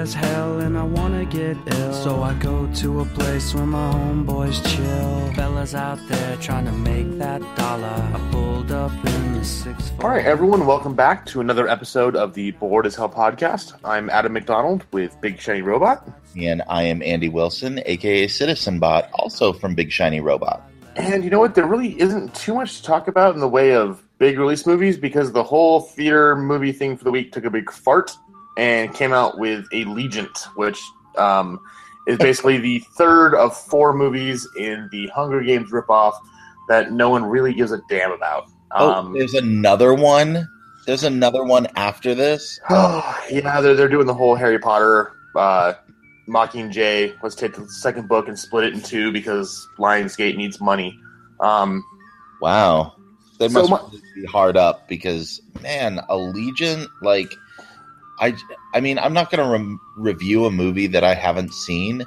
as hell and I wanna get ill. So I go to a place where my homeboys chill. Fellas out there trying to make that dollar. I pulled up in the six. All right, everyone, welcome back to another episode of the Bored as Hell podcast. I'm Adam McDonald with Big Shiny Robot. And I am Andy Wilson, aka Citizen Bot, also from Big Shiny Robot. And you know what? There really isn't too much to talk about in the way of big release movies because the whole theater movie thing for the week took a big fart and came out with Allegiant, which um, is basically the third of four movies in the Hunger Games ripoff that no one really gives a damn about. Oh, Um, there's another one. There's another one after this. Oh, yeah, they're, they're doing the whole Harry Potter. Uh, Mockingjay. Let's take the second book and split it in two because Lionsgate needs money. Um, Wow, they So must mu- really be hard up because man, Allegiant. Like, I, I mean, I'm not going to re- review a movie that I haven't seen,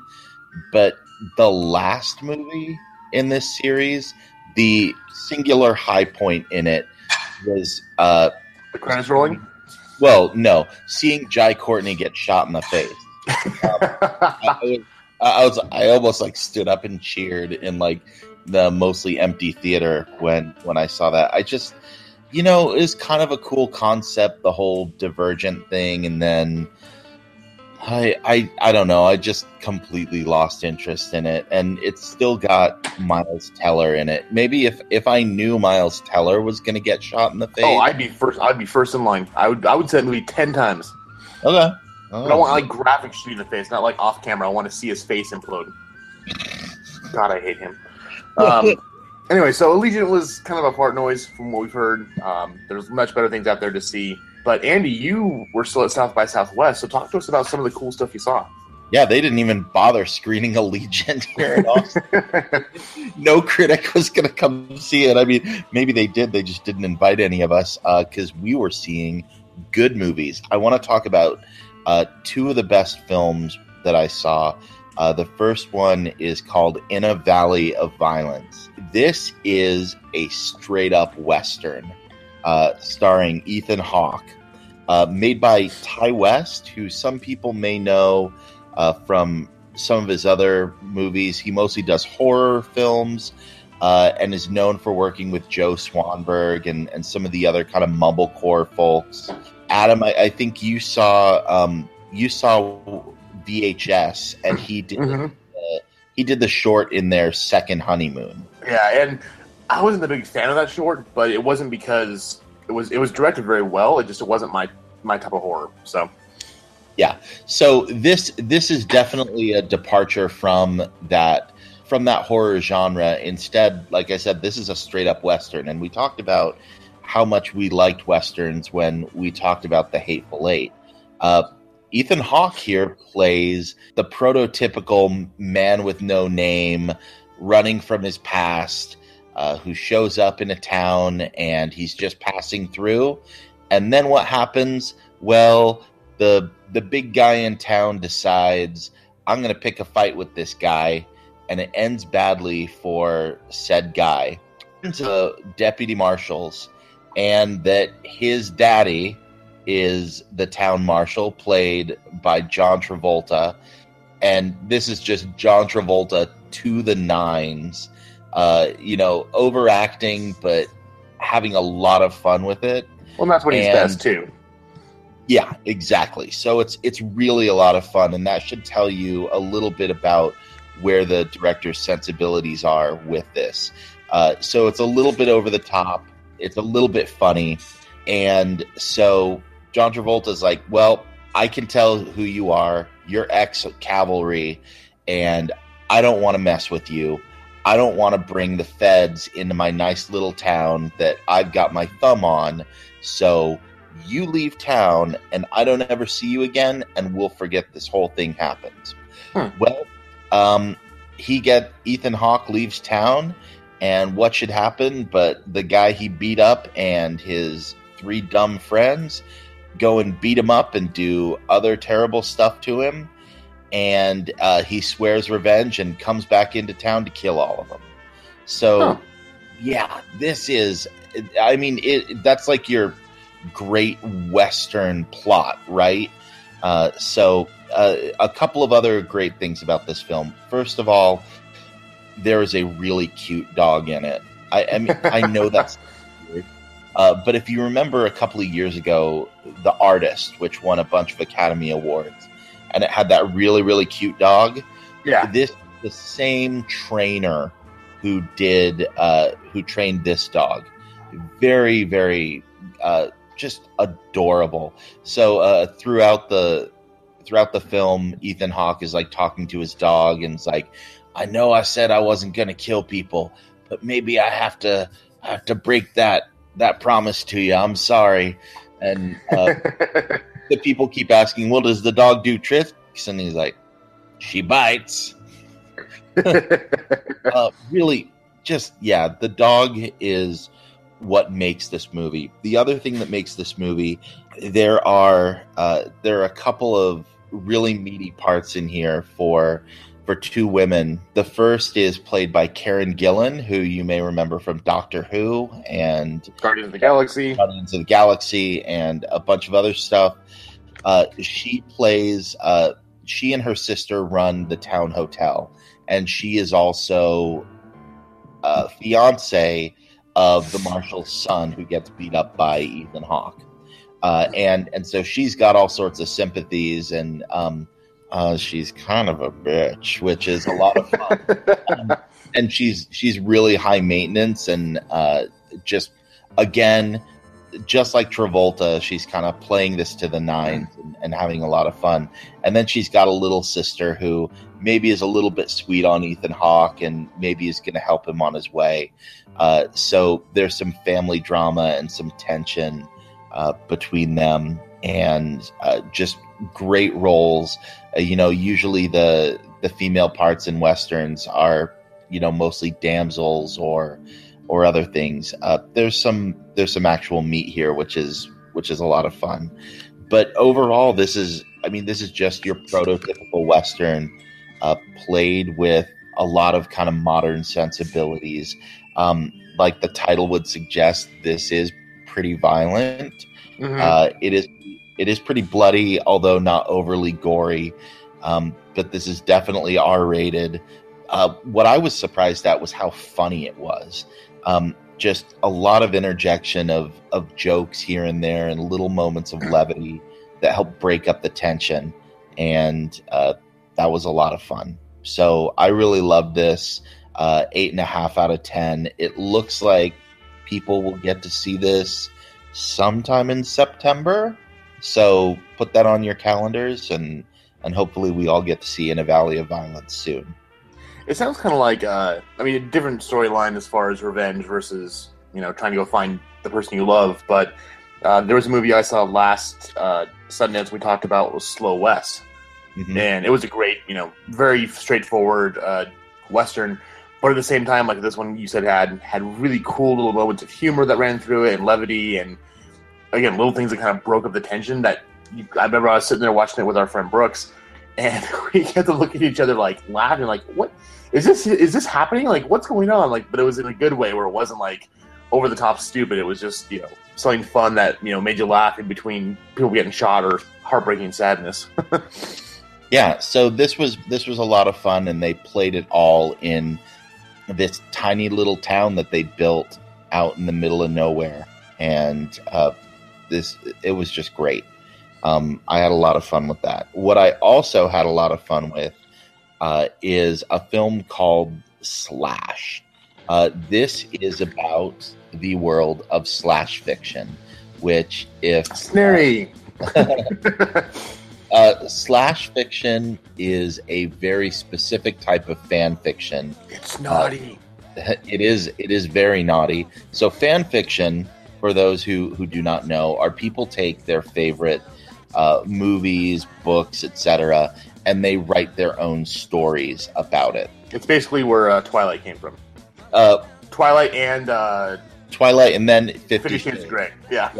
but the last movie in this series, the singular high point in it was uh the credits rolling. Well, no, seeing Jai Courtney get shot in the face. I, I was, I almost like stood up and cheered in like the mostly empty theater when when I saw that. I just, you know, it was kind of a cool concept, the whole Divergent thing, and then I, I, I don't know. I just completely lost interest in it, and it's still got Miles Teller in it. Maybe if if I knew Miles Teller was going to get shot in the face, oh, I'd be first. I'd be first in line. I would. I would say that movie ten times. okay. But I want like graphic shoot in the face, not like off camera. I want to see his face implode. God, I hate him. Um, anyway, so Allegiant was kind of a fart noise from what we've heard. Um, there's much better things out there to see. But Andy, you were still at South by Southwest, so talk to us about some of the cool stuff you saw. Yeah, they didn't even bother screening Allegiant here at Austin. no critic was going to come see it. I mean, maybe they did. They just didn't invite any of us because we were seeing good movies. I want to talk about uh, two of the best films that I saw. Uh, the first one is called In a Valley of Violence. This is a straight up Western uh, starring Ethan Hawke, uh, made by Ti West, who some people may know uh, from some of his other movies. He mostly does horror films uh, and is known for working with Joe Swanberg and, and some of the other kind of mumblecore folks. Adam, I, I think you saw um, you saw VHS, and he did Mhm. uh, he did the short in their second honeymoon. Yeah, and I wasn't a big fan of that short, but it wasn't because it was it was directed very well. It just it wasn't my my type of horror. So Yeah. So this this is definitely a departure from that from that horror genre. Instead, like I said, this is a straight up western, and we talked about how much we liked westerns when we talked about the Hateful Eight. Uh, Ethan Hawke here plays the prototypical man with no name, running from his past, uh, who shows up in a town and he's just passing through. And then what happens? Well, the the big guy in town decides I'm going to pick a fight with this guy, and it ends badly for said guy. To deputy marshals, and that his daddy is the town marshal, played by John Travolta, and this is just John Travolta to the nines. Uh, you know, overacting, but having a lot of fun with it. well, that's what he's And- best too. Yeah, exactly. So it's it's really a lot of fun, and that should tell you a little bit about where the director's sensibilities are with this. Uh, so it's a little bit over the top. It's a little bit funny, and so John Travolta's like, "Well, I can tell who you are. You're ex cavalry, and I don't want to mess with you. I don't want to bring the feds into my nice little town that I've got my thumb on. So." you leave town and I don't ever see you again, and we'll forget this whole thing happened. Hmm. Well, um, he get Ethan Hawke leaves town, and what should happen? But the guy he beat up and his three dumb friends go and beat him up and do other terrible stuff to him, and uh, he swears revenge and comes back into town to kill all of them. So, Huh. yeah, this is. I mean, it. That's like your great western plot, right? Uh, so uh, a couple of other great things about this film. First of all, there is a really cute dog in it. I, I mean, I know that's uh, but if you remember a couple of years ago, The Artist, which won a bunch of Academy Awards, and it had that really really cute dog. Yeah. This the same trainer who did uh, who trained this dog. Very very uh, just adorable. So uh, throughout the throughout the film, Ethan Hawke is like talking to his dog and it's like, I know I said I wasn't gonna kill people, but maybe I have to I have to break that that promise to you. I'm sorry. And uh, the people keep asking, Well, does the dog do tricks? And he's like, She bites. uh, really, just yeah, the dog is what makes this movie. The other thing that makes this movie, there are uh, there are a couple of really meaty parts in here for for two women. The first is played by Karen Gillan, who you may remember from Doctor Who and Guardians of the Galaxy. Guardians of the Galaxy and a bunch of other stuff. Uh, she plays. Uh, she and her sister run the town hotel, and she is also a fiance of the marshal's son who gets beat up by Ethan Hawke. Uh, and and so she's got all sorts of sympathies, and um, uh, she's kind of a bitch, which is a lot of fun. um, and she's she's really high maintenance, and uh, just again, just like Travolta, she's kind of playing this to the nines and, and having a lot of fun. And then she's got a little sister who maybe is a little bit sweet on Ethan Hawke, and maybe is going to help him on his way. Uh, so there's some family drama and some tension uh, between them, and uh, just great roles. Uh, you know, usually the the female parts in westerns are you know mostly damsels or or other things. Uh, there's some there's some actual meat here, which is which is a lot of fun. But overall, this is I mean this is just your prototypical western uh, played with a lot of kind of modern sensibilities. Um, like the title would suggest, this is pretty violent. Mhm. Uh, it is it is pretty bloody, although not overly gory. Um, but this is definitely R rated. Uh, what I was surprised at was how funny it was. Um, just a lot of interjection of of jokes here and there, and little moments of levity that help break up the tension, and uh, that was a lot of fun. So I really loved this. Uh, eight and a half out of ten. It looks like people will get to see this sometime in September. So put that on your calendars, and and hopefully we all get to see In a Valley of Violence soon. It sounds kind of like, uh, I mean, a different storyline as far as revenge versus, you know, trying to go find the person you love. But uh, there was a movie I saw last uh, Sundance we talked about was Slow West. Mhm. and it was a great, you know, very straightforward uh, western. But at the same time, like this one you said had had really cool little moments of humor that ran through it and levity, and again little things that kind of broke up the tension. That you, I remember I was sitting there watching it with our friend Brooks, and we had to look at each other like laughing, like what is this? Is this happening? Like what's going on? Like, but it was in a good way where it wasn't like over the top stupid. It was just you know something fun that you know made you laugh in between people getting shot or heartbreaking sadness. yeah so this was this was a lot of fun and they played it all in this tiny little town that they built out in the middle of nowhere and uh, this it was just great um, i had a lot of fun with that what i also had a lot of fun with uh, is a film called slash uh, this is about the world of slash fiction which if Snary. uh, slash fiction is a very specific type of fan fiction. It's naughty. It is it is very naughty. So fan fiction, for those who who do not know, are people take their favorite uh, movies, books, etc., and they write their own stories about it. It's basically where uh, Twilight came from. Uh, Twilight and uh, Twilight, and then Fifty, Fifty Shades of Grey. Yeah.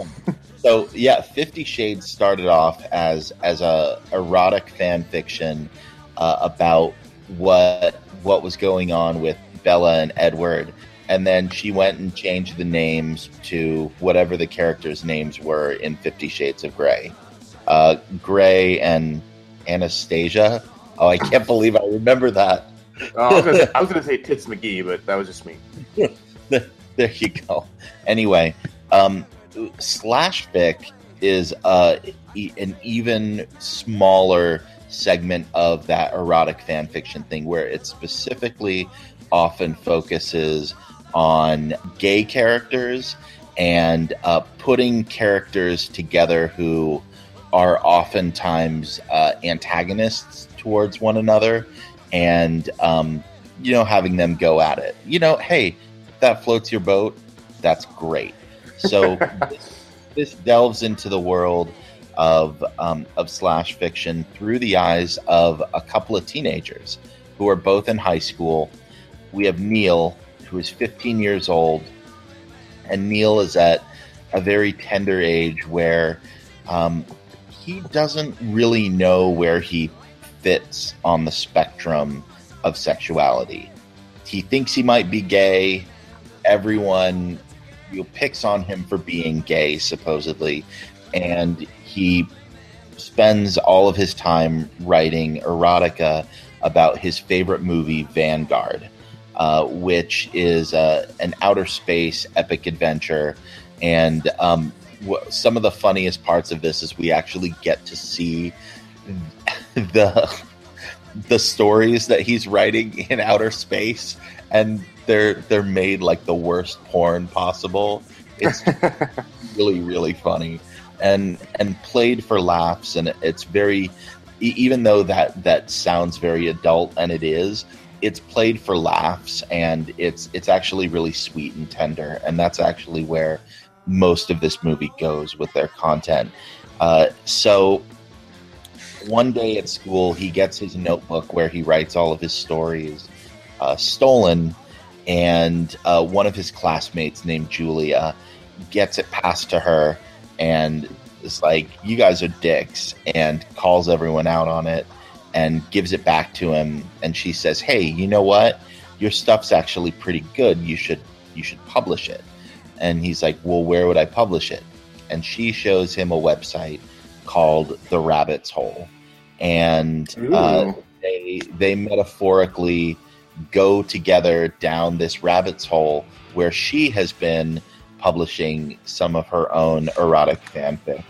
So yeah, Fifty Shades started off as as a erotic fan fiction uh, about what what was going on with Bella and Edward, and then she went and changed the names to whatever the characters' names were in Fifty Shades of Grey. Uh, Grey and Anastasia. Oh, I can't believe I remember that. Oh, I was gonna say- I was going to say Tits McGee, but that was just me. there you go. Anyway, um, slash fic is uh, e- an even smaller segment of that erotic fan fiction thing, where it specifically often focuses on gay characters and uh, putting characters together who are oftentimes uh, antagonists towards one another and um, you know having them go at it. You know hey if that floats your boat that's great. So this, this delves into the world of um, of slash fiction through the eyes of a couple of teenagers who are both in high school. We have neil who is 15 years old and neil is at a very tender age where um, he doesn't really know where he fits on the spectrum of sexuality. He thinks he might be gay. Everyone you know, picks on him for being gay, supposedly, and he spends all of his time writing erotica about his favorite movie, Vanguard, uh, which is uh, an outer space epic adventure. And um, w- some of the funniest parts of this is we actually get to see the the stories that he's writing in outer space, and they're they're made like the worst porn possible. It's really really funny and and played for laughs and it's very even though that that sounds very adult and it is it's played for laughs and it's it's actually really sweet and tender and that's actually where most of this movie goes with their content. Uh, so one day at school he gets his notebook where he writes all of his stories uh, stolen and uh, one of his classmates named julia gets it passed to her and is like, "You guys are dicks," and calls everyone out on it and gives it back to him. And she says, "Hey, you know what? Your stuff's actually pretty good. You should you should publish it." And he's like, "Well, where would I publish it?" And she shows him a website called The Rabbit's Hole, and uh, they they metaphorically go together down this rabbit's hole where she has been publishing some of her own erotic fanfic.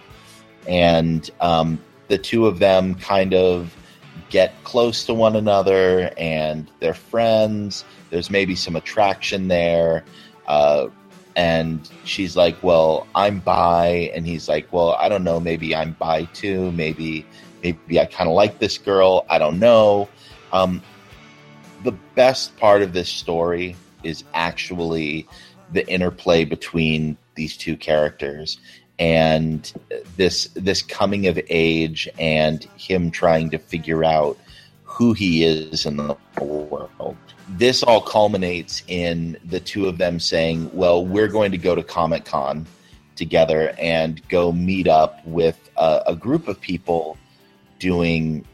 And um, the two of them kind of get close to one another and they're friends. There's maybe some attraction there. Uh, and she's like, Well, I'm bi. And he's like, Well, I don't know. Maybe I'm bi too. Maybe, maybe I kind of like this girl. I don't know. Um, the best part of this story is actually the interplay between these two characters and this this coming of age and him trying to figure out who he is in the world. This all culminates in the two of them saying, "Well, we're going to go to Comic Con together and go meet up with a, a group of people doing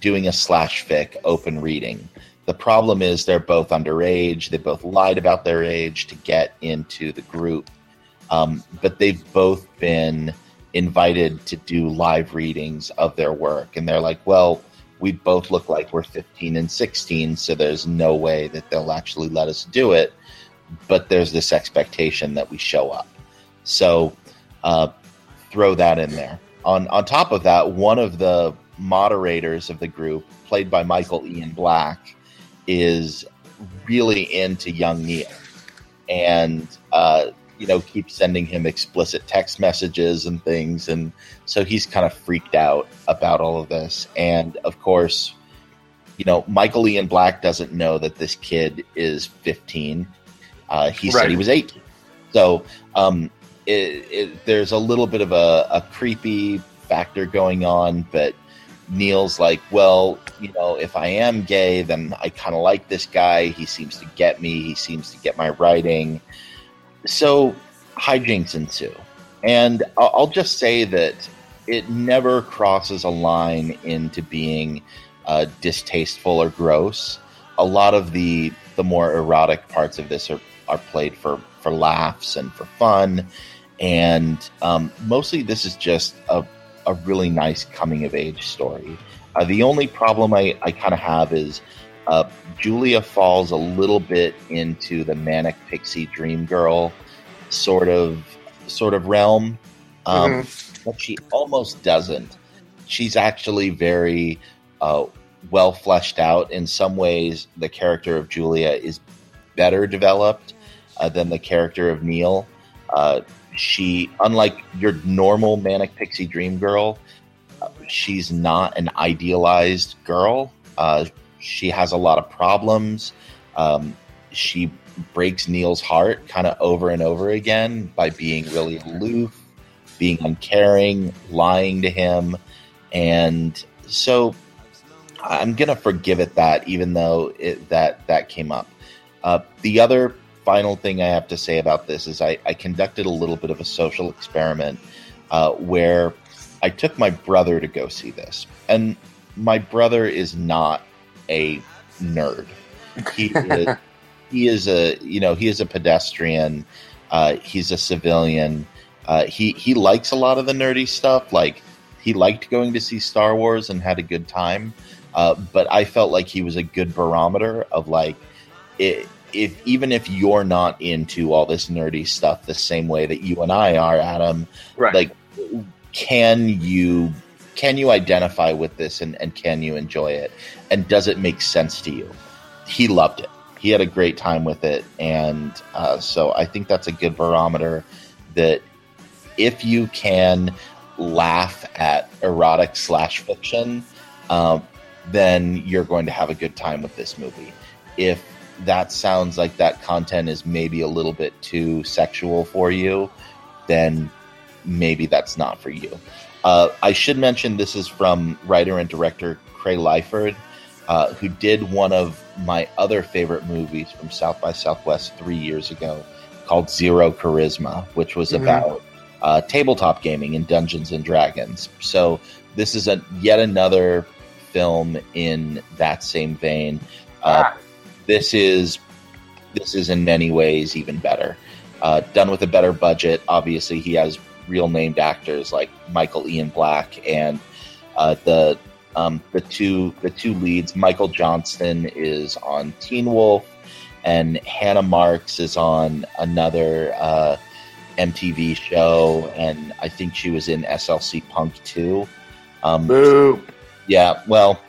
doing a slash fic open reading." The problem is they're both underage. They both lied about their age to get into the group. Um, but they've both been invited to do live readings of their work. And they're like, well, we both look like we're 15 and 16, so there's no way that they'll actually let us do it. But there's this expectation that we show up. So uh, throw that in there. On, on top of that, one of the moderators of the group, played by Michael Ian Black, is really into young Neil and uh, you know keeps sending him explicit text messages and things and so he's kind of freaked out about all of this and of course you know michael ian black doesn't know that this kid is 15 uh, he said he was 18 so um, it, it, there's a little bit of a, a creepy factor going on but Neil's like, well, you know, if I am gay, then I kind of like this guy. He seems to get me. He seems to get my writing. So hijinks ensue. And I'll just say that it never crosses a line into being uh, distasteful or gross. A lot of the the more erotic parts of this are, are played for, for laughs and for fun. And um, mostly this is just a, a really nice coming of age story. Uh, the only problem I, I kind of have is uh, Julia falls a little bit into the manic pixie dream girl sort of sort of realm, um, mm-hmm. but she almost doesn't. She's actually very uh, well fleshed out. In some ways, the character of Julia is better developed uh, than the character of Neil. Uh, she, unlike your normal manic pixie dream girl, uh, she's not an idealized girl. She has a lot of problems. Um, she breaks Neil's heart kind of over and over again by being really aloof, being uncaring, lying to him. And so I'm going to forgive it that, even though it, that, that came up. Uh, the other final thing I have to say about this is I, I conducted a little bit of a social experiment uh, where I took my brother to go see this. And my brother is not a nerd. He is, he is a you know he is a pedestrian. Uh, he's a civilian. Uh, he he likes a lot of the nerdy stuff. Like he liked going to see Star Wars and had a good time. Uh, but I felt like he was a good barometer of like it, if even if you're not into all this nerdy stuff the same way that you and I are, Adam, right. like can you can you identify with this and, and can you enjoy it? And does it make sense to you? He loved it. He had a great time with it. And uh, so I think that's a good barometer that if you can laugh at erotic slash fiction, um, then you're going to have a good time with this movie. If that sounds like that content is maybe a little bit too sexual for you, then maybe that's not for you. Uh, I should mention this is from writer and director Clay Liford, uh, who did one of my other favorite movies from South by Southwest three years ago called Zero Charisma, which was mm-hmm. about uh, tabletop gaming in Dungeons and Dragons. So this is a yet another film in that same vein. Uh, ah. This is this is in many ways even better. Uh, done with a better budget. Obviously, he has real named actors like Michael Ian Black and uh, the um, the two the two leads. Michael Johnston is on Teen Wolf, and Hannah Marks is on another uh, MTV show, and I think she was in SLC Punk too. Um, Boo. Yeah, well,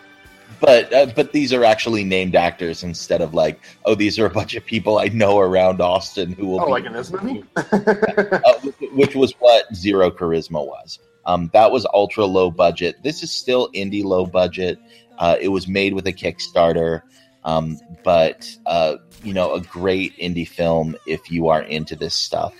but uh, but these are actually named actors instead of like oh these are a bunch of people I know around Austin who will oh, be like in this movie, uh, which was what Zero Charisma was. Um, that was ultra low budget. This is still indie low budget. Uh, it was made with a Kickstarter, um, but uh, you know a great indie film if you are into this stuff.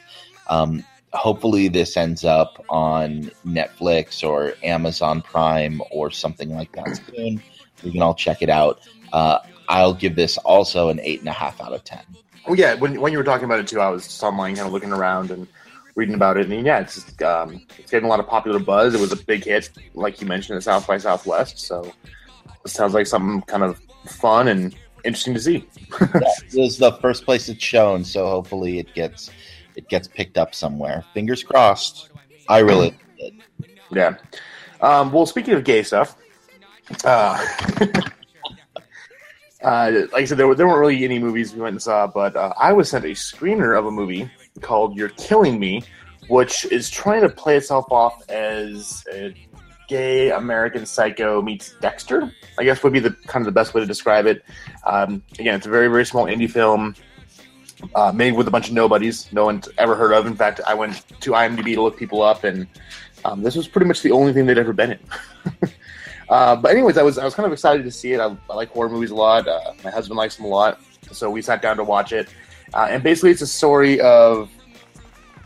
Um, hopefully, this ends up on Netflix or Amazon Prime or something like that soon. We can all check it out. Uh, I'll give this also an eight and a half out of ten. Oh yeah, when when you were talking about it too, I was just online kind of looking around and reading about it, and yeah, it's just, um, it's getting a lot of popular buzz. It was a big hit, like you mentioned, at South by Southwest. So it sounds like something kind of fun and interesting to see. this is the first place it's shown, so hopefully it gets it gets picked up somewhere. Fingers crossed. I really did. Yeah. Um, well, speaking of gay stuff, uh, uh, like I said, there, were, there weren't really any movies we went and saw, but uh, I was sent a screener of a movie called You're Killing Me, which is trying to play itself off as a gay American Psycho meets Dexter. I guess would be the kind of the best way to describe it. Um, again, it's a very very small indie film. Uh, made with a bunch of nobodies no one's ever heard of. In fact, I went to IMDb to look people up, and um, this was pretty much the only thing they'd ever been in. Uh, but anyways, I was I was kind of excited to see it. I, I like horror movies a lot. Uh, my husband likes them a lot, so we sat down to watch it. Uh, and basically, it's a story of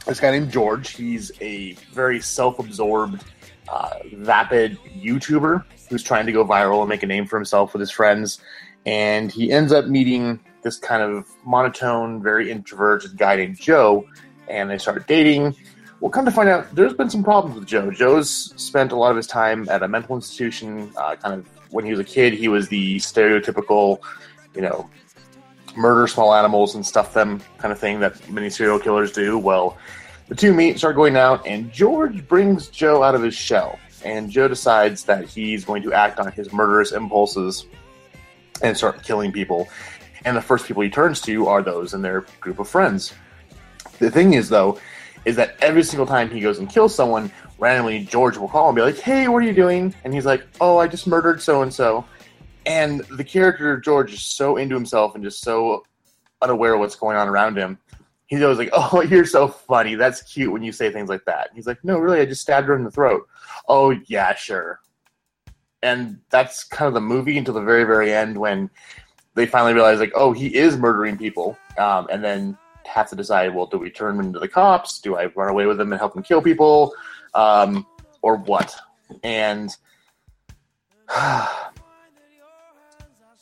this guy named George. He's a very self-absorbed, uh, vapid YouTuber who's trying to go viral and make a name for himself with his friends. And he ends up meeting this kind of monotone, very introverted guy named Joe, and they start dating well, come to find out, there's been some problems with Joe. Joe's spent a lot of his time at a mental institution. Uh, kind of when he was a kid, he was the stereotypical, you know, murder small animals and stuff them kind of thing that many serial killers do. Well, the two meet, start going out, and George brings Joe out of his shell. and Joe decides that he's going to act on his murderous impulses and start killing people. And the first people he turns to are those in their group of friends. The thing is, though, is that every single time he goes and kills someone, randomly George will call and be like, "Hey, what are you doing?" And he's like, "Oh, I just murdered so and so." And the character George is so into himself and just so unaware of what's going on around him. He's always like, "Oh, you're so funny. That's cute when you say things like that." He's like, "No, really, I just stabbed her in the throat." Oh, yeah, sure. And that's kind of the movie until the very, very end when they finally realize, like, oh, he is murdering people, um, and then have to decide, well, do we turn him into the cops? Do I run away with him and help him kill people, um, or what? And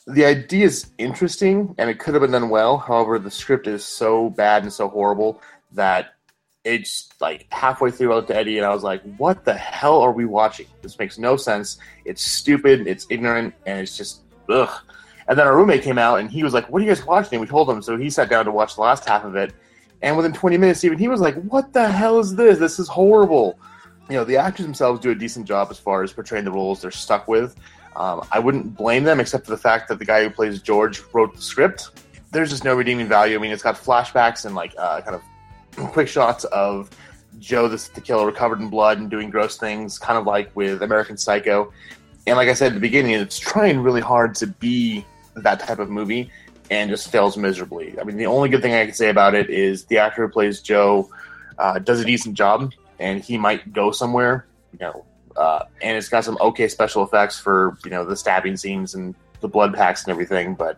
the idea is interesting and it could have been done well. However, the script is so bad and so horrible that it's like halfway through looked at Eddie and I was like, what the hell are we watching? This makes no sense. It's stupid, it's ignorant, and it's just ugh. And then our roommate came out and he was like, What are you guys watching? And we told him, so he sat down to watch the last half of it. And within 20 minutes, even he was like, What the hell is this? This is horrible. You know, the actors themselves do a decent job as far as portraying the roles they're stuck with. Um, I wouldn't blame them, except for the fact that the guy who plays George wrote the script. There's just no redeeming value. I mean, it's got flashbacks and like uh, kind of quick shots of Joe the, the killer covered in blood and doing gross things, kind of like with American Psycho. And like I said at the beginning, it's trying really hard to be that type of movie and just fails miserably. I mean, the only good thing I can say about it is the actor who plays Joe uh, does a decent job, and he might go somewhere, you know. Uh, and it's got some okay special effects for you know the stabbing scenes and the blood packs and everything, but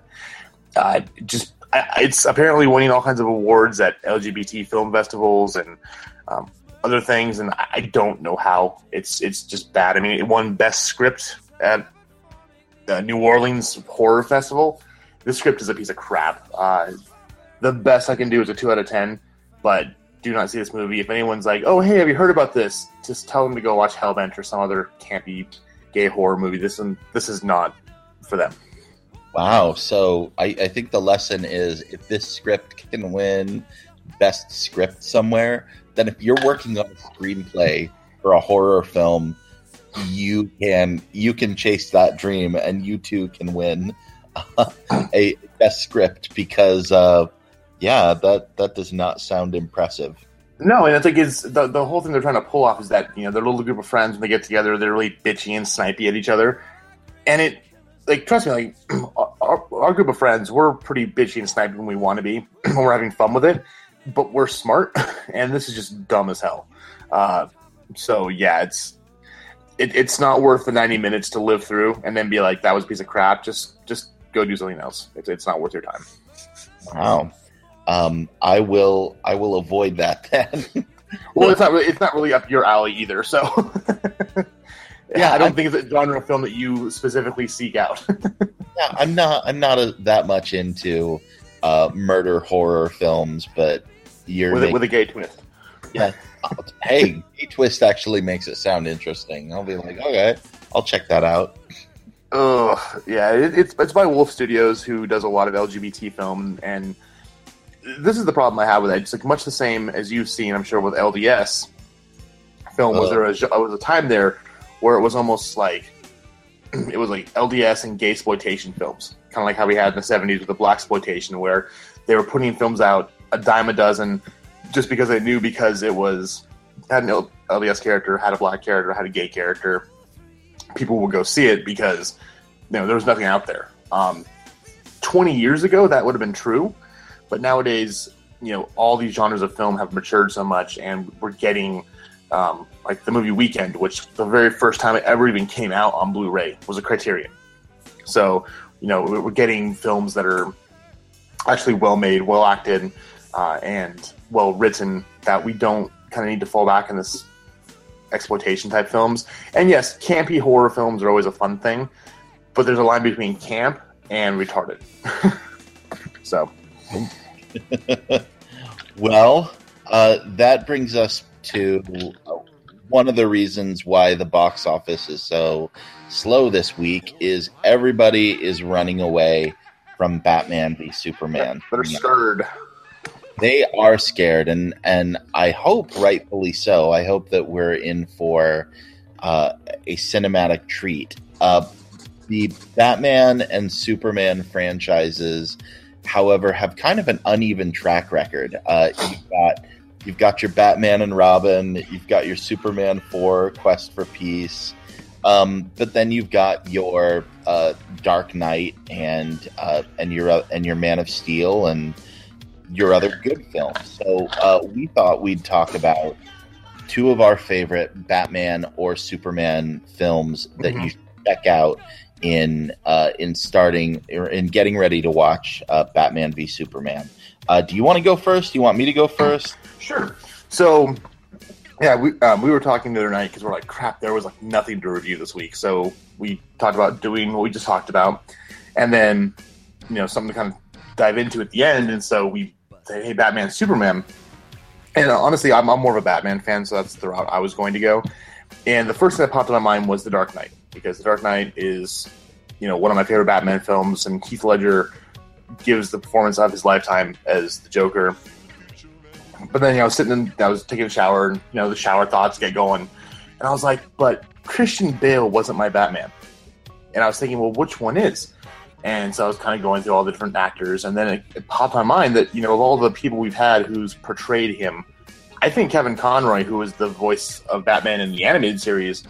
uh, just it's apparently winning all kinds of awards at LGBT film festivals and um, other things, and I don't know how. It's it's just bad. I mean, it won best script at the New Orleans Horror Festival. This script is a piece of crap. Uh, the best I can do is a two out of ten, but do not see this movie. If anyone's like, "Oh, hey, have you heard about this?" Just tell them to go watch Hellbent or some other campy gay horror movie. This one, this is not for them. Wow. So I, I think the lesson is if this script can win best script somewhere, then if you're working on a screenplay for a horror film, you can you can chase that dream and you too can win a best script because uh, yeah, that that does not sound impressive. No, and I think is the the whole thing they're trying to pull off is that you know their little group of friends when they get together, they're really bitchy and snipey at each other, and it like trust me, like our, our group of friends, we're pretty bitchy and snipey when we want to be when we're having fun with it, but we're smart, and this is just dumb as hell. Uh, so yeah, it's it, it's not worth the ninety minutes to live through and then be like that was a piece of crap. Just just go do something else. It's it's not worth your time. Wow. Um, I will I will avoid that then. well, it's not really it's not really up your alley either. So yeah, I don't I'm, think it's a genre of film that you specifically seek out. yeah, I'm not. I'm not a, that much into uh, murder horror films, but you're with, making, a, with a gay twist. Yeah. hey, twist actually makes it sound interesting. I'll be like, okay, I'll check that out. Oh yeah, it, it's it's by Wolfe Studios, who does a lot of LGBT film, and this is the problem I have with it. It's like much the same as you've seen, I'm sure, with LDS film. Was uh, there a was a time there where it was almost like it was like LDS and gay exploitation films, kind of like how we had in the '70s with the black exploitation, where they were putting films out a dime a dozen just because they knew because it was had an LDS character, had a black character, had a gay character, people would go see it because you know there was nothing out there. Um, Twenty years ago, that would have been true, but nowadays, you know, all these genres of film have matured so much, and we're getting um, like the movie Weekend, which the very first time it ever even came out on Blu-ray was a Criterion. So you know we're getting films that are actually well made, well acted, uh, and well written that we don't kind of need to fall back in this exploitation type films. And yes, campy horror films are always a fun thing, but there's a line between camp and retarded. so, well, uh, that brings us to one of the reasons why the box office is so slow this week is everybody is running away from Batman v Superman. They're scared. They are scared, and and I hope rightfully so. I hope that we're in for uh, a cinematic treat. Uh, the Batman and Superman franchises, however, have kind of an uneven track record. Uh, you've got you've got your Batman and Robin, you've got your Superman four Quest for Peace, um, but then you've got your uh, Dark Knight and uh, and your uh, and your Man of Steel and your other good films. So uh, we thought we'd talk about two of our favorite Batman or Superman films that Mhm. you should check out in uh, in starting or in getting ready to watch uh, Batman v Superman. Uh, do you want to go first? Do you want me to go first? Sure. So, yeah, we um, we were talking the other night because we're like, crap, there was like nothing to review this week. So we talked about doing what we just talked about, and then you know something to kind of dive into at the end. And so we hey, Batman, Superman. And uh, honestly, I'm, I'm more of a Batman fan, so that's the route I was going to go. And the first thing that popped in my mind was The Dark Knight because The Dark Knight is, you know, one of my favorite Batman films, and Heath Ledger gives the performance of his lifetime as the Joker but then you know, I was sitting in, I was taking a shower, and you know, the shower thoughts get going, and I was like, but Christian Bale wasn't my Batman, and I was thinking, well, which one is? And so I was kind of going through all the different actors, and then it, it popped my mind that you know, of all the people we've had who's portrayed him, I think Kevin Conroy, who was the voice of Batman in the animated series,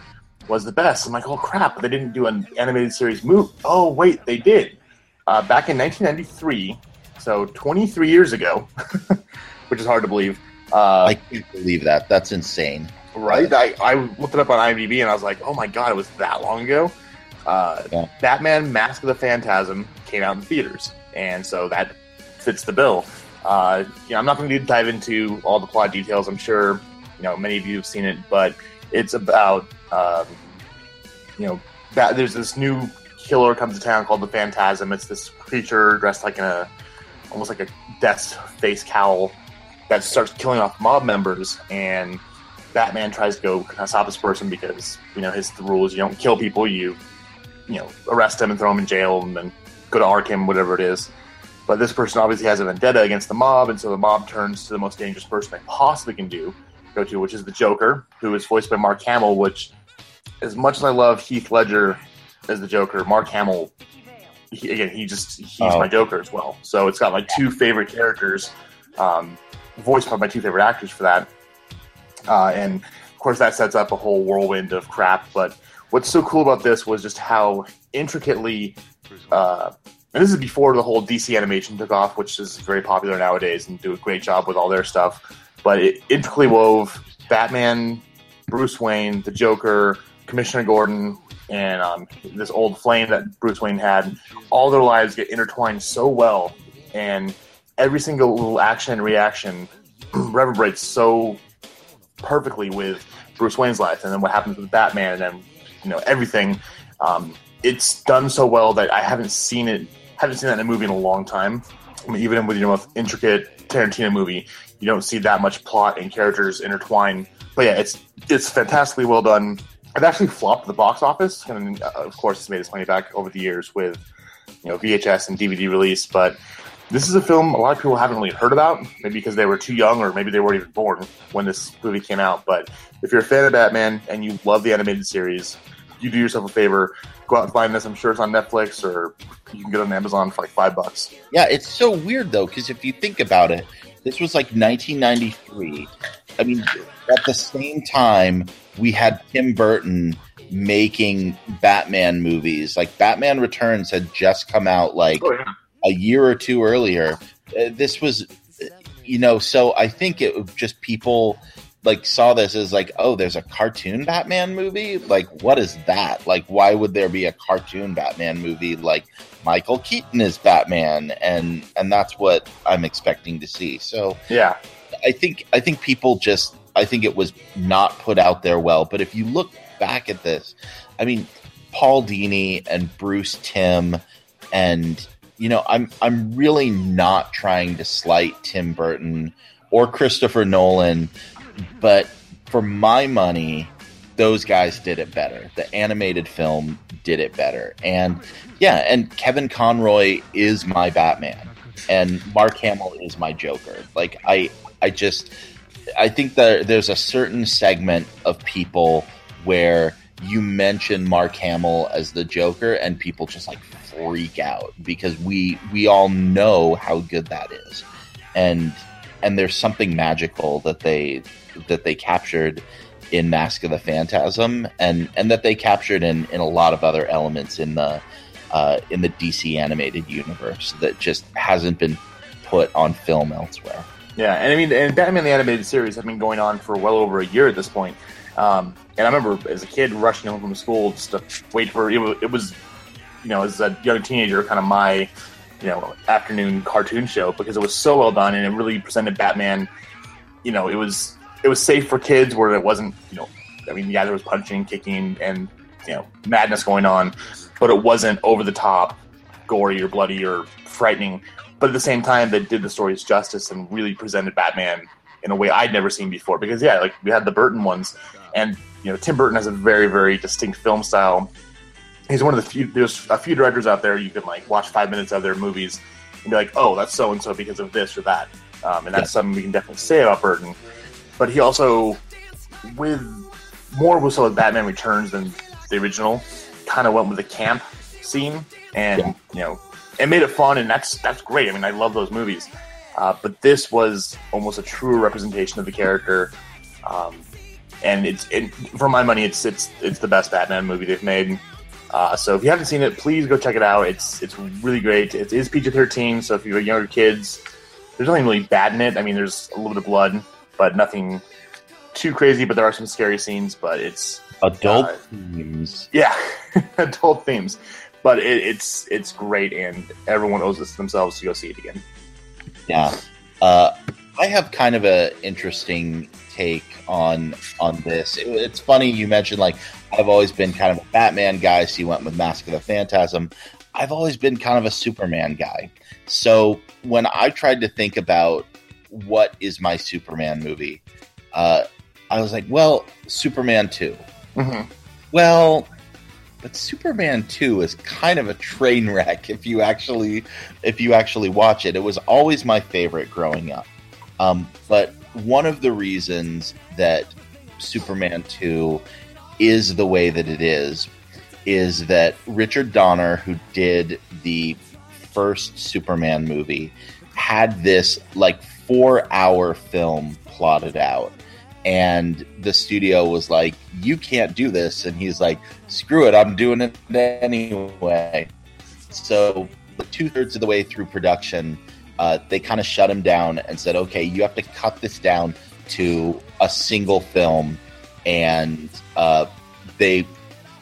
was the best. I'm like, oh crap, they didn't do an animated series move. Oh wait, they did. Uh, back in 1993, so 23 years ago, which is hard to believe. Uh, I can't believe that. That's insane. right? I, I looked it up on IMDb and I was like, oh my god, it was that long ago. Uh, Yeah. Batman: Mask of the Phantasm came out in theaters, and so that fits the bill. Uh, you know, I'm not going to dive into all the plot details. I'm sure you know many of you have seen it, but it's about um, you know that there's this new killer comes to town called the Phantasm. It's this creature dressed like in a almost like a death's face cowl that starts killing off mob members and Batman tries to go kind of stop this person because you know his the is you don't kill people you you know arrest him and throw him in jail and then go to Arkham whatever it is but this person obviously has a vendetta against the mob and so the mob turns to the most dangerous person they possibly can do go to which is the Joker who is voiced by Mark Hamill which as much as I love Heath Ledger as the Joker Mark Hamill he, again he just he's Oh. my Joker as well so it's got my two favorite characters um, voiced by my two favorite actors for that uh, and of course that sets up a whole whirlwind of crap. But what's so cool about this was just how intricately, uh, and this is before the whole DC animation took off, which is very popular nowadays and do a great job with all their stuff. But it intricately wove Batman, Bruce Wayne, the Joker, Commissioner Gordon, and um, this old flame that Bruce Wayne had. All their lives get intertwined so well, and every single little action and reaction reverberates so perfectly with Bruce Wayne's life, and then what happens with Batman, and then you know everything. Um, it's done so well that I haven't seen it. Haven't seen that in a movie in a long time. I mean, even with your most intricate Tarantino movie, you don't see that much plot and characters intertwine. But yeah, it's it's fantastically well done. It actually flopped the box office, and uh, of course, it's made its money back over the years with you know VHS and DVD release. But this is a film a lot of people haven't really heard about, maybe because they were too young or maybe they weren't even born when this movie came out. But if you're a fan of Batman and you love the animated series, you do yourself a favor. Go out and find this. I'm sure it's on Netflix or you can get it on Amazon for like five bucks. Yeah, it's so weird though, because if you think about it, this was like 1993. I mean, at the same time, we had Tim Burton making Batman movies. Like Batman Returns had just come out like Oh, yeah. a year or two earlier. Uh, this was, uh, you know, so I think it was just people like saw this as like, oh, there's a cartoon Batman movie. Like, what is that? Like, why would there be a cartoon Batman movie? Like, Michael Keaton is Batman, and and that's what I'm expecting to see. So Yeah. I think I think people just I think it was not put out there well. But if you look back at this, I mean, Paul Dini and Bruce Timm, and you know, I'm I'm really not trying to slight Tim Burton or Christopher Nolan, but for my money, those guys did it better. The animated film did it better, and yeah, and Kevin Conroy is my Batman, and Mark Hamill is my Joker. Like I, I just, I think that there's a certain segment of people where you mention Mark Hamill as the Joker, and people just like freak out because we we all know how good that is, and and there's something magical that they that they captured in Mask of the Phantasm, and and that they captured in in a lot of other elements in the uh, in the DC animated universe that just hasn't been put on film elsewhere. Yeah, and I mean, and Batman the animated series has been going on for well over a year at this point. Um, and I remember as a kid rushing home from school just to wait for it. Was, it was, you know, as a young teenager, kind of my, you know, afternoon cartoon show because it was so well done and it really presented Batman. You know, it was it was safe for kids where it wasn't, you know, I mean, yeah, there was punching, kicking, and you know, madness going on, but it wasn't over the top, gory or bloody or frightening. But at the same time, they did the stories justice and really presented Batman in a way I'd never seen before. Because yeah, like we had the Burton ones, and you know, Tim Burton has a very very distinct film style. He's one of the few. There's a few directors out there you can like watch five minutes of their movies and be like, oh, that's so and so because of this or that, um, and that's yeah. something we can definitely say about Burton. But he also, with more with so with Batman Returns than the original, kind of went with the camp scene, and yeah. you know it made it fun, and that's that's great. I mean, I love those movies, uh, but this was almost a truer representation of the character, um, and it's it, for my money, it's it's it's the best Batman movie they've made. Uh, so if you haven't seen it, please go check it out. It's it's really great. It is PG thirteen, so if you have younger kids, there's nothing really bad in it. I mean, there's a little bit of blood, but nothing too crazy. But there are some scary scenes. But it's adult uh, themes. Yeah, adult themes but it, it's it's great, and everyone owes it to themselves to go see it again. Yeah, uh, I have kind of a interesting take on on this. It, it's funny you mentioned like I've always been kind of a Batman guy, so you went with Mask of the Phantasm. I've always been kind of a Superman guy. So when I tried to think about what is my Superman movie, uh, I was like, well, Superman 2 mm-hmm. Well, but Superman 2 is kind of a train wreck if you actually if you actually watch it. It was always my favorite growing up. Um, but one of the reasons that Superman 2 is the way that it is is that Richard Donner, who did the first Superman movie, had this like four hour film plotted out and the studio was like, "You can't do this," and he's like, "Screw it, I'm doing it anyway." So, two thirds of the way through production, uh, they kind of shut him down and said, "Okay, you have to cut this down to a single film," and uh, they,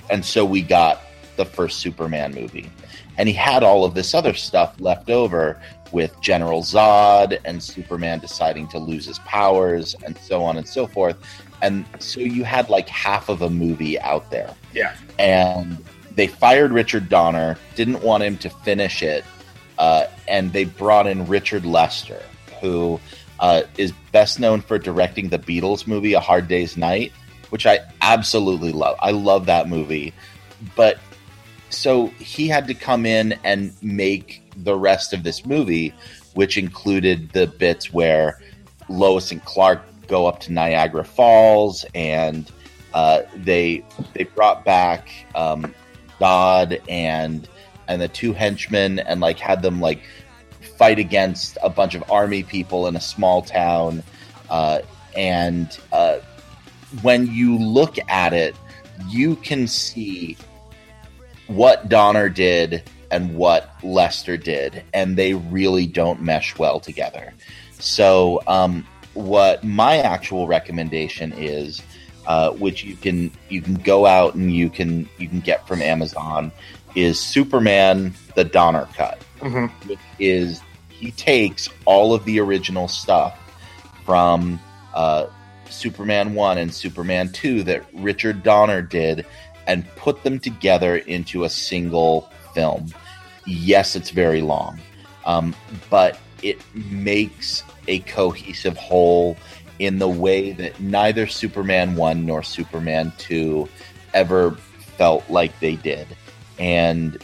and so we got the first Superman movie, and he had all of this other stuff left over with General Zod and Superman deciding to lose his powers and so on and so forth. And so you had like half of a movie out there. Yeah. And they fired Richard Donner, didn't want him to finish it. Uh, and they brought in Richard Lester, who uh, is best known for directing the Beatles movie, A Hard Day's Night, which I absolutely love. I love that movie. But so he had to come in and make the rest of this movie, which included the bits where Lois and Clark go up to Niagara Falls, and uh, they they brought back um, Zod and and the two henchmen, and like had them like fight against a bunch of army people in a small town, uh, and uh, when you look at it, you can see what Donner did and what Lester did, and they really don't mesh well together. So, um, what my actual recommendation is, uh, which you can you can go out and you can you can get from Amazon, is Superman the Donner cut, mm-hmm. which is he takes all of the original stuff from uh, Superman one and Superman two that Richard Donner did and put them together into a single film yes, it's very long, um, but it makes a cohesive whole in the way that neither Superman 1 nor Superman 2 ever felt like they did. And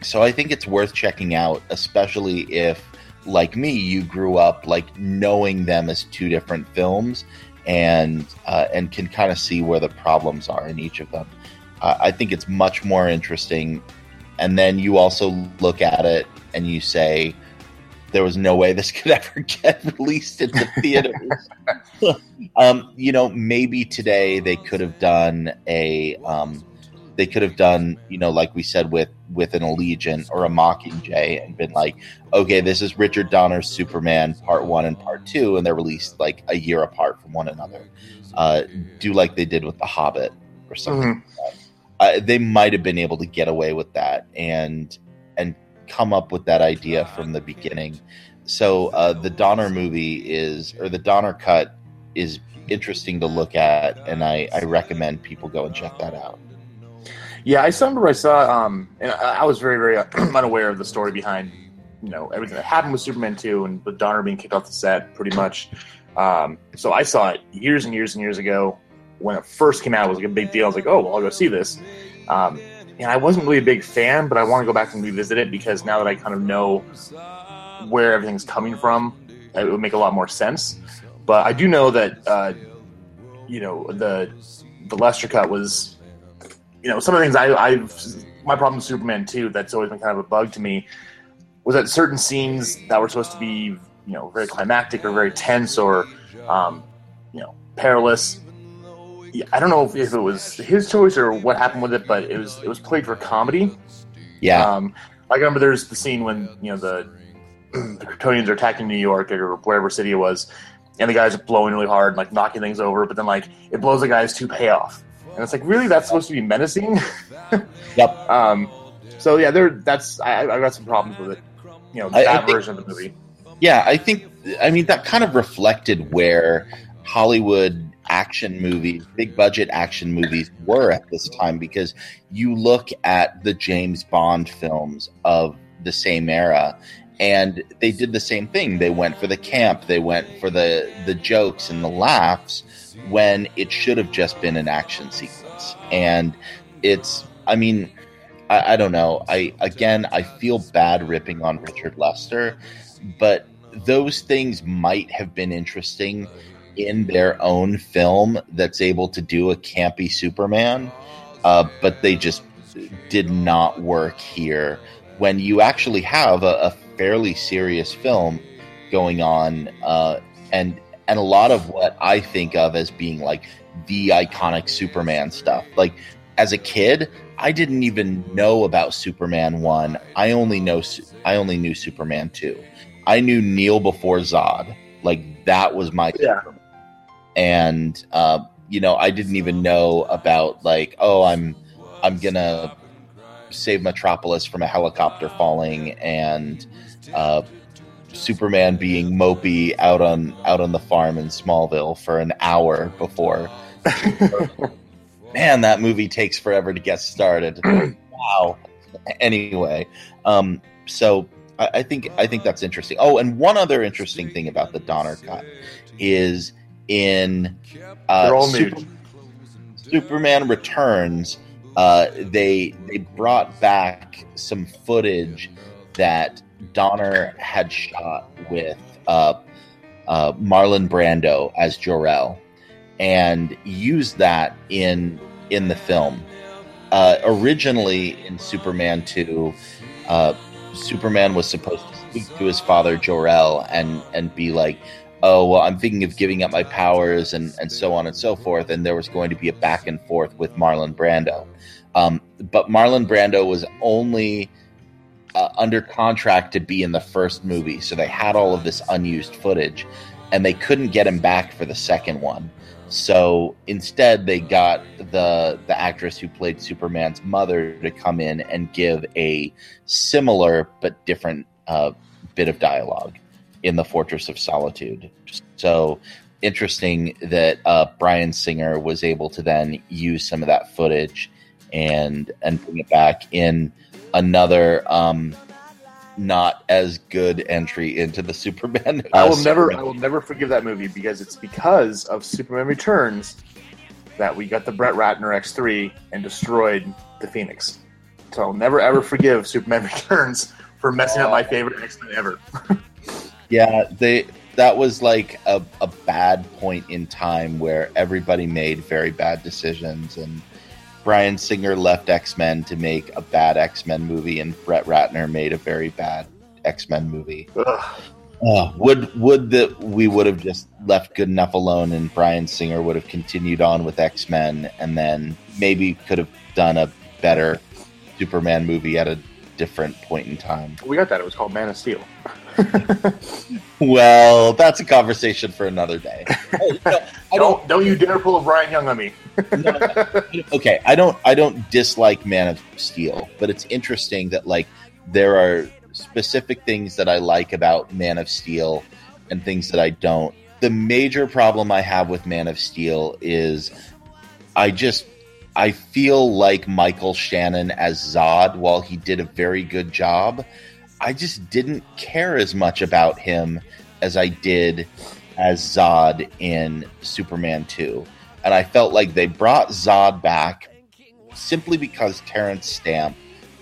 so I think it's worth checking out, especially if, like me, you grew up like knowing them as two different films and uh, and can kind of see where the problems are in each of them. Uh, I think it's much more interesting. And then you also look at it and you say, there was no way this could ever get released into theaters. um, you know, maybe today they could have done a, um, they could have done, you know, like we said with with an Allegiant or a Mockingjay, and been like, okay, this is Richard Donner's Superman Part One and Part Two, and they're released like a year apart from one another. Uh, do like they did with The Hobbit or something. Mhm. Like uh, they might have been able to get away with that and and come up with that idea from the beginning. So uh, the Donner movie is, or the Donner cut is interesting to look at, and I, I recommend people go and check that out. Yeah, I remember I saw, um, and I was very, very unaware of the story behind, you know, everything that happened with Superman 2 and with Donner being kicked off the set, pretty much. Um, so I saw it years and years and years ago when it first came out. It was like a big deal. I was like, oh, well, I'll go see this. Um, and I wasn't really a big fan, but I want to go back and revisit it because now that I kind of know where everything's coming from, it would make a lot more sense. But I do know that, uh, you know, the the Lester cut was you know, some of the things I, I've my problem with Superman too. That's always been kind of a bug to me was that certain scenes that were supposed to be, you know, very climactic or very tense or, um, you know, perilous. I don't know if, if it was his choice or what happened with it, but it was it was played for comedy. Yeah, Um, I remember there's the scene when you know the the Kryptonians are attacking New York or wherever city it was, and the guys are blowing really hard, like knocking things over. But then like it blows the guy's toupee off, and it's like really that's supposed to be menacing. Yep. Um. So yeah, there. That's I, I got some problems with it. You know I- I that think- version of the movie. yeah. I think, I mean, that kind of reflected where Hollywood action movies, big budget action movies were at this time because you look at the James Bond films of the same era and they did the same thing. They went for the camp, they went for the the jokes and the laughs when it should have just been an action sequence. And it's I mean, I, I don't know. I again I feel bad ripping on Richard Lester, but those things might have been interesting in their own film that's able to do a campy Superman, uh, but they just did not work here when you actually have a, a fairly serious film going on, uh, and and a lot of what I think of as being like the iconic Superman stuff. Like as a kid, I didn't even know about Superman one. I only know I only knew Superman two. I knew Kneel before Zod. Like that was my Yeah. and uh, you know I didn't even know about like oh I'm I'm gonna save Metropolis from a helicopter falling and uh, Superman being mopey out on out on the farm in Smallville for an hour before. Man, that movie takes forever to get started. wow. Anyway, um, so I, I think I think that's interesting. Oh, and one other interesting thing about the Donner cut is in uh, Super- Superman Returns, uh, they they brought back some footage that Donner had shot with uh, uh, Marlon Brando as Jor-El, and used that in in the film. Uh, originally, in Superman two, uh, Superman was supposed to speak to his father Jor-El and and be like, "Oh, well, I'm thinking of giving up my powers," and and so on and so forth. And there was going to be a back and forth with Marlon Brando, um, but Marlon Brando was only uh, under contract to be in the first movie, so they had all of this unused footage, and they couldn't get him back for the second one. So instead, they got the the actress who played Superman's mother to come in and give a similar but different uh, bit of dialogue in the Fortress of Solitude. So interesting that uh, Bryan Singer was able to then use some of that footage and and bring it back in another um, not as good entry into the Superman. I uh, will never, I will never forgive that movie because it's because of Superman Returns that we got the Brett Ratner X3 and destroyed the Phoenix. So I'll never ever forgive Superman Returns for messing up my favorite X Men ever. Yeah, they that was like a, a bad point in time where everybody made very bad decisions and Bryan Singer left X Men to make a bad X Men movie, and Brett Ratner made a very bad X Men movie. Uh, would would that we would have just left good enough alone, and Bryan Singer would have continued on with X Men, and then maybe could have done a better Superman movie at a different point in time. We got that. It was called Man of Steel. Well, that's a conversation for another day. I don't, don't, don't you dare pull a Brian Young on me. no, okay, I don't I don't dislike Man of Steel, but it's interesting that like there are specific things that I like about Man of Steel and things that I don't. The major problem I have with Man of Steel is I just I feel like Michael Shannon as Zod, while he did a very good job, I just didn't care as much about him as I did as Zod in Superman 2. And I felt like they brought Zod back simply because Terrence Stamp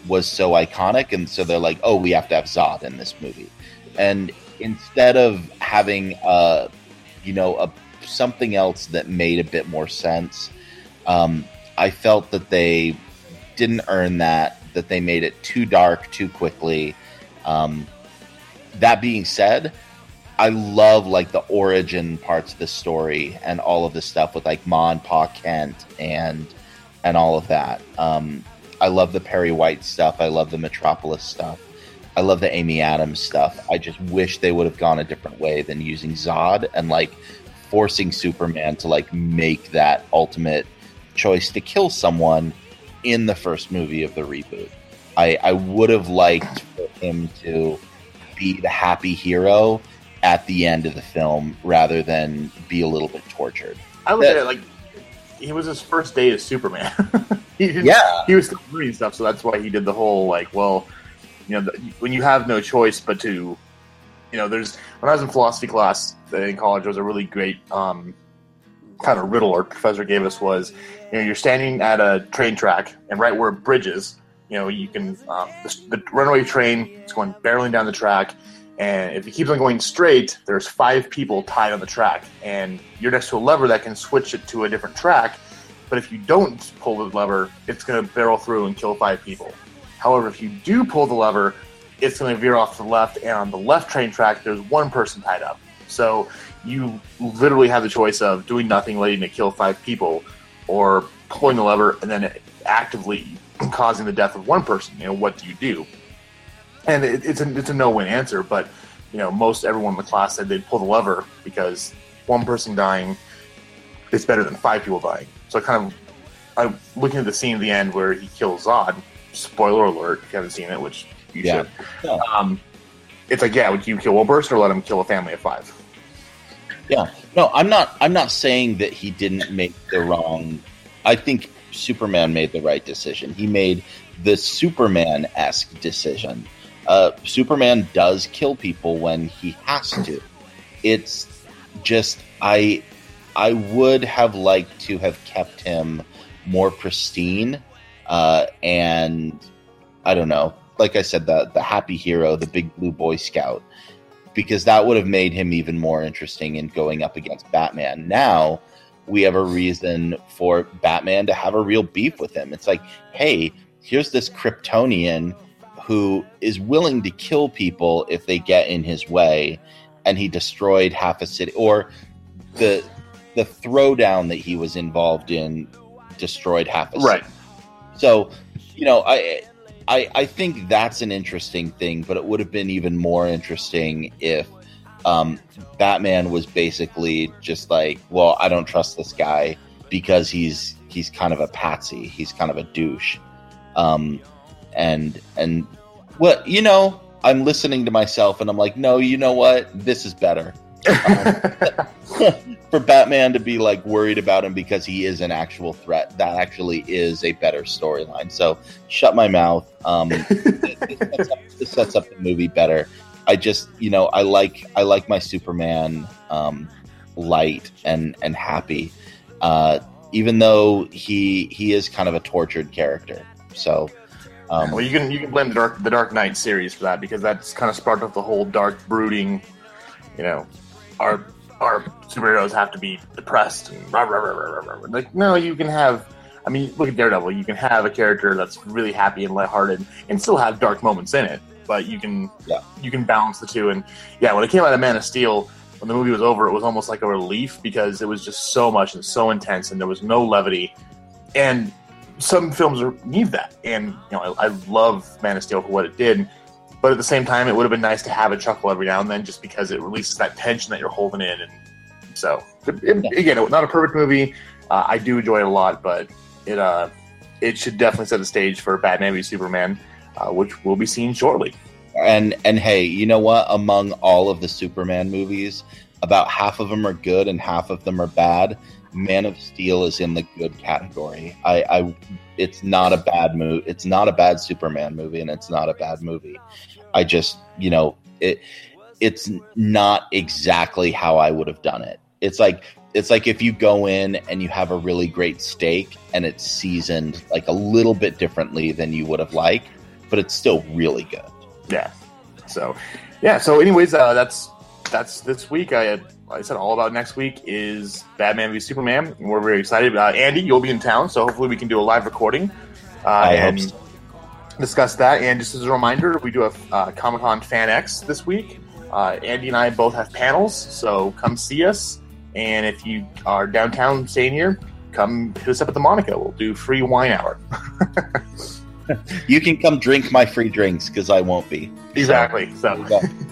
was so iconic. And so they're like, oh, we have to have Zod in this movie. And instead of having, uh, you know, a, something else that made a bit more sense, um, I felt that they didn't earn that, that they made it too dark too quickly um, that being said, I love like the origin parts of the story and all of the stuff with like Ma and Pa Kent and and all of that. Um, I love the Perry White stuff. I love the Metropolis stuff. I love the Amy Adams stuff. I just wish they would have gone a different way than using Zod and like forcing Superman to like make that ultimate choice to kill someone in the first movie of the reboot. I, I would have liked for him to be the happy hero at the end of the film rather than be a little bit tortured. I look at it like he was his first day as Superman. he yeah, he was still doing stuff, so that's why he did the whole like, well, you know, the, when you have no choice but to, you know, there's when I was in philosophy class in college, there was a really great um, kind of riddle our professor gave us was, you know, you're standing at a train track, and right where it bridges, you know, you can um, the, the, runaway train is going barreling down the track, and if it keeps on going straight, there's five people tied on the track, and you're next to a lever that can switch it to a different track. But if you don't pull the lever, it's going to barrel through and kill five people. However, if you do pull the lever, it's going to veer off to the left, and on the left train track, there's one person tied up. So you literally have the choice of doing nothing, letting it kill five people, or pulling the lever and then actively causing the death of one person. You know, what do you do? And it, it's a it's a no win answer, but you know, most everyone in the class said they'd pull the lever because one person dying is better than five people dying. So I kind of I'm looking at the scene at the end where he kills Zod. Spoiler alert if you haven't seen it, which you yeah. should. Yeah. Um, it's like, yeah, would you kill one person or let him kill a family of five? Yeah. No, I'm not. I'm not saying that he didn't make the wrong. I think Superman made the right decision. He made the Superman esque decision. Uh, Superman does kill people when he has to. It's just I I would have liked to have kept him more pristine uh, and I don't know. Like I said, the the happy hero, the big blue boy scout, because that would have made him even more interesting in going up against Batman. Now we have a reason for Batman to have a real beef with him. It's like, hey, here's this Kryptonian who is willing to kill people if they get in his way, and he destroyed half a city. Or the the throwdown that he was involved in destroyed half a city. right. So, you know, I. I, I think that's an interesting thing, but it would have been even more interesting if um, Batman was basically just like, well, I don't trust this guy because he's he's kind of a patsy. He's kind of a douche. Um, and and what you know, I'm listening to myself and I'm like, no, you know what? This is better. Um, for Batman to be like worried about him because he is an actual threat, that actually is a better storyline. So shut my mouth. Um, it, sets up, it sets up the movie better. I just you know I like I like my Superman um, light and and happy, uh, even though he he is kind of a tortured character. So. Um, well, you can you can blame the Dark the Dark Knight series for that because that's kind of sparked off the whole dark brooding, you know, our our superheroes have to be depressed and rah, rah, rah, like no, you can have. I mean, look at Daredevil. You can have a character that's really happy and lighthearted, and still have dark moments in it. But you can Yeah. you can balance the two. And yeah, when it came out of Man of Steel, when the movie was over, it was almost like a relief because it was just so much and so intense, and there was no levity. And some films need that, and you know, I, I love Man of Steel for what it did. But at the same time, it would have been nice to have a chuckle every now and then, just because it releases that tension that you're holding in. And so, it, it- again, not a perfect movie. Uh, I do enjoy it a lot, but it uh, it should definitely set the stage for Batman v Superman, uh, which we'll be seeing shortly. And and hey, you know what? Among all of the Superman movies, about half of them are good and half of them are bad. Man of Steel is in the good category. I, I it's not a bad movie. It's not a bad Superman movie, and it's not a bad movie. I just, you know, it it's not exactly how I would have done it. It's like it's like if you go in and you have a really great steak and it's seasoned like a little bit differently than you would have liked, but it's still really good. Yeah. So, yeah. So, anyways, uh, that's that's this week. I had, I said all about next week is Batman v Superman. And we're very excited. Uh, Andy, you'll be in town, so hopefully we can do a live recording uh, I hope and so. discuss that. And just as a reminder, we do have uh, Comic Con Fan X this week. Uh, Andy and I both have panels, so come see us. And if you are downtown staying here, come hit us up at the Monica. We'll do free wine hour. you can come drink my free drinks because I won't be. Exactly. So,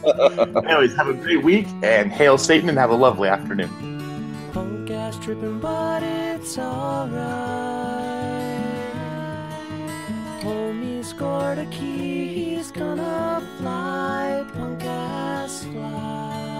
anyways, have a great week and hail Satan and have a lovely afternoon. Punk ass tripping, but it's alright. Homie scored a key, he's gonna fly. Punk ass fly.